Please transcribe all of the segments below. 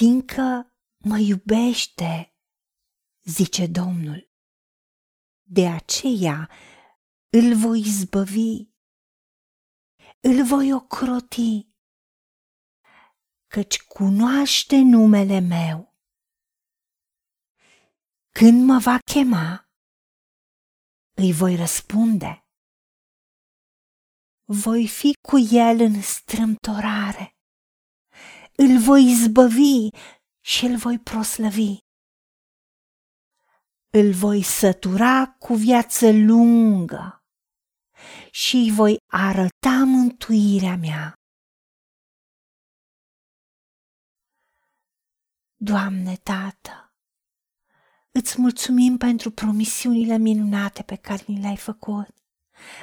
Fiindcă mă iubește, zice Domnul, de aceea îl voi izbăvi, îl voi ocroti, căci cunoaște numele meu. Când mă va chema, îi voi răspunde. Voi fi cu el în strâmtorare. Îl voi izbăvi și îl voi proslăvi. Îl voi sătura cu viață lungă și îi voi arăta mântuirea mea. Doamne, Tată, Îți mulțumim pentru promisiunile minunate pe care ni le-ai făcut.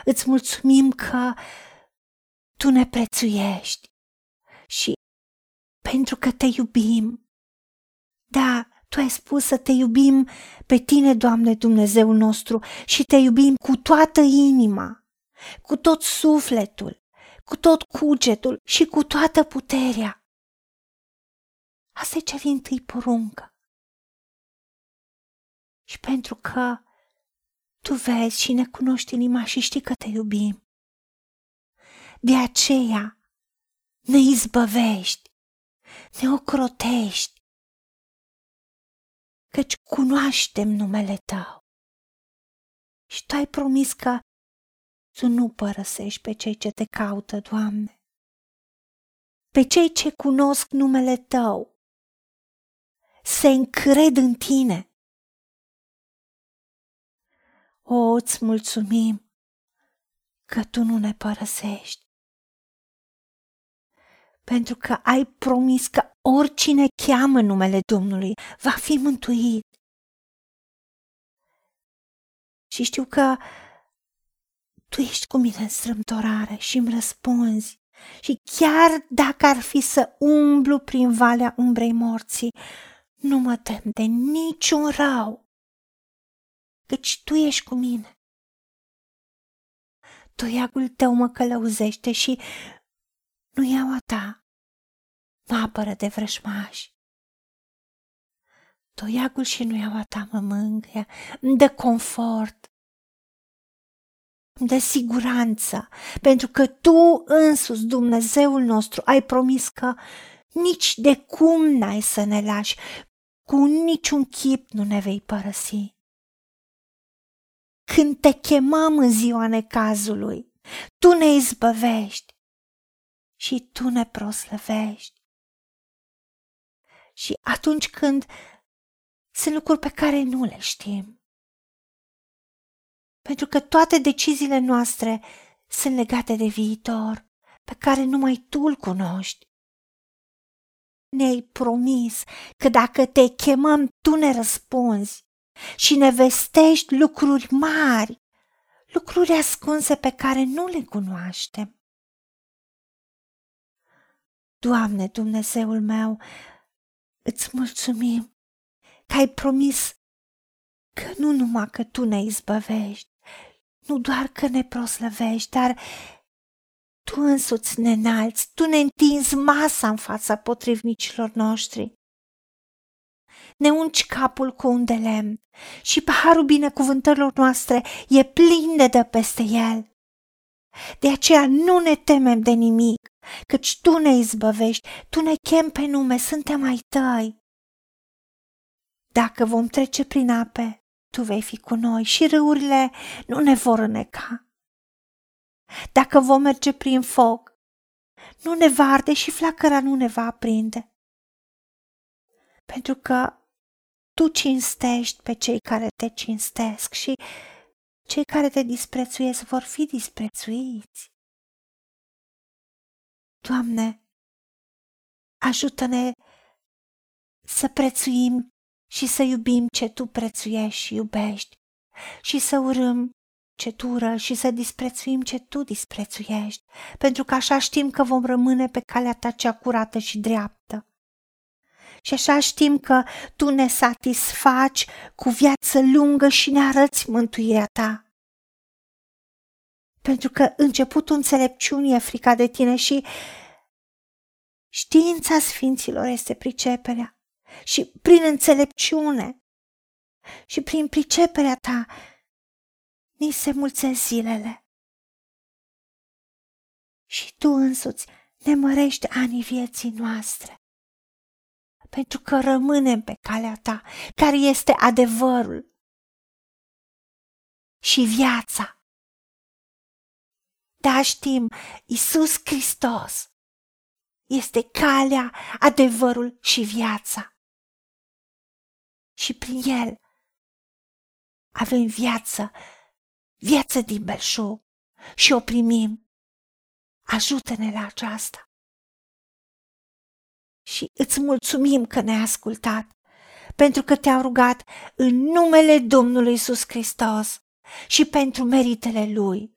Îți mulțumim că tu ne prețuiești și pentru că te iubim. Da, tu ai spus să te iubim pe tine, Doamne Dumnezeu nostru, și te iubim cu toată inima, cu tot sufletul, cu tot cugetul și cu toată puterea. Asta e cea din tâi poruncă și pentru că tu vezi și ne cunoști inima și știi că te iubim. De aceea ne izbăvești, ne ocrotești, căci cunoaștem numele tău. Și tu ai promis că tu nu părăsești pe cei ce te caută, Doamne, pe cei ce cunosc numele tău, se încred în tine o, îți mulțumim că tu nu ne părăsești. Pentru că ai promis că oricine cheamă numele Domnului va fi mântuit. Și știu că tu ești cu mine în strâmtorare și îmi răspunzi. Și chiar dacă ar fi să umblu prin valea umbrei morții, nu mă tem de niciun rău, căci tu ești cu mine. Toiagul tău mă călăuzește și nu iau a ta, mă apără de vrășmași. Toiagul și nu iau a ta mă mângâie, îmi dă confort, îmi dă siguranță, pentru că tu însuți, Dumnezeul nostru, ai promis că nici de cum n-ai să ne lași, cu niciun chip nu ne vei părăsi. Când te chemăm în ziua necazului, tu ne izbăvești și tu ne proslăvești. Și atunci când sunt lucruri pe care nu le știm, pentru că toate deciziile noastre sunt legate de viitor, pe care numai tu îl cunoști. Ne-ai promis că dacă te chemăm, tu ne răspunzi și ne vestești lucruri mari, lucruri ascunse pe care nu le cunoaștem. Doamne, Dumnezeul meu, îți mulțumim că ai promis că nu numai că Tu ne izbăvești, nu doar că ne proslăvești, dar Tu însuți ne înalți, Tu ne întinzi masa în fața potrivnicilor noștri ne ungi capul cu un de lemn și paharul binecuvântărilor noastre e plin de dă peste el. De aceea nu ne temem de nimic, căci Tu ne izbăvești, Tu ne chem pe nume, suntem ai Tăi. Dacă vom trece prin ape, Tu vei fi cu noi și râurile nu ne vor îneca. Dacă vom merge prin foc, nu ne va arde și flacăra nu ne va aprinde. Pentru că tu cinstești pe cei care te cinstesc și cei care te disprețuiesc vor fi disprețuiți. Doamne, ajută-ne să prețuim și să iubim ce Tu prețuiești și iubești și să urâm ce Tu ură și să disprețuim ce Tu disprețuiești, pentru că așa știm că vom rămâne pe calea Ta cea curată și dreaptă și așa știm că Tu ne satisfaci cu viață lungă și ne arăți mântuirea Ta. Pentru că începutul înțelepciunii e frica de Tine și Știința sfinților este priceperea și prin înțelepciune și prin priceperea ta ni se mulțesc zilele. Și tu însuți ne mărești anii vieții noastre, pentru că rămânem pe calea ta, care este adevărul și viața. Da, știm, Isus Hristos este calea, adevărul și viața. Și prin El avem viață, viață din belșug și o primim. Ajută-ne la aceasta. Și îți mulțumim că ne-ai ascultat, pentru că te-am rugat în numele Domnului Isus Hristos și pentru meritele Lui.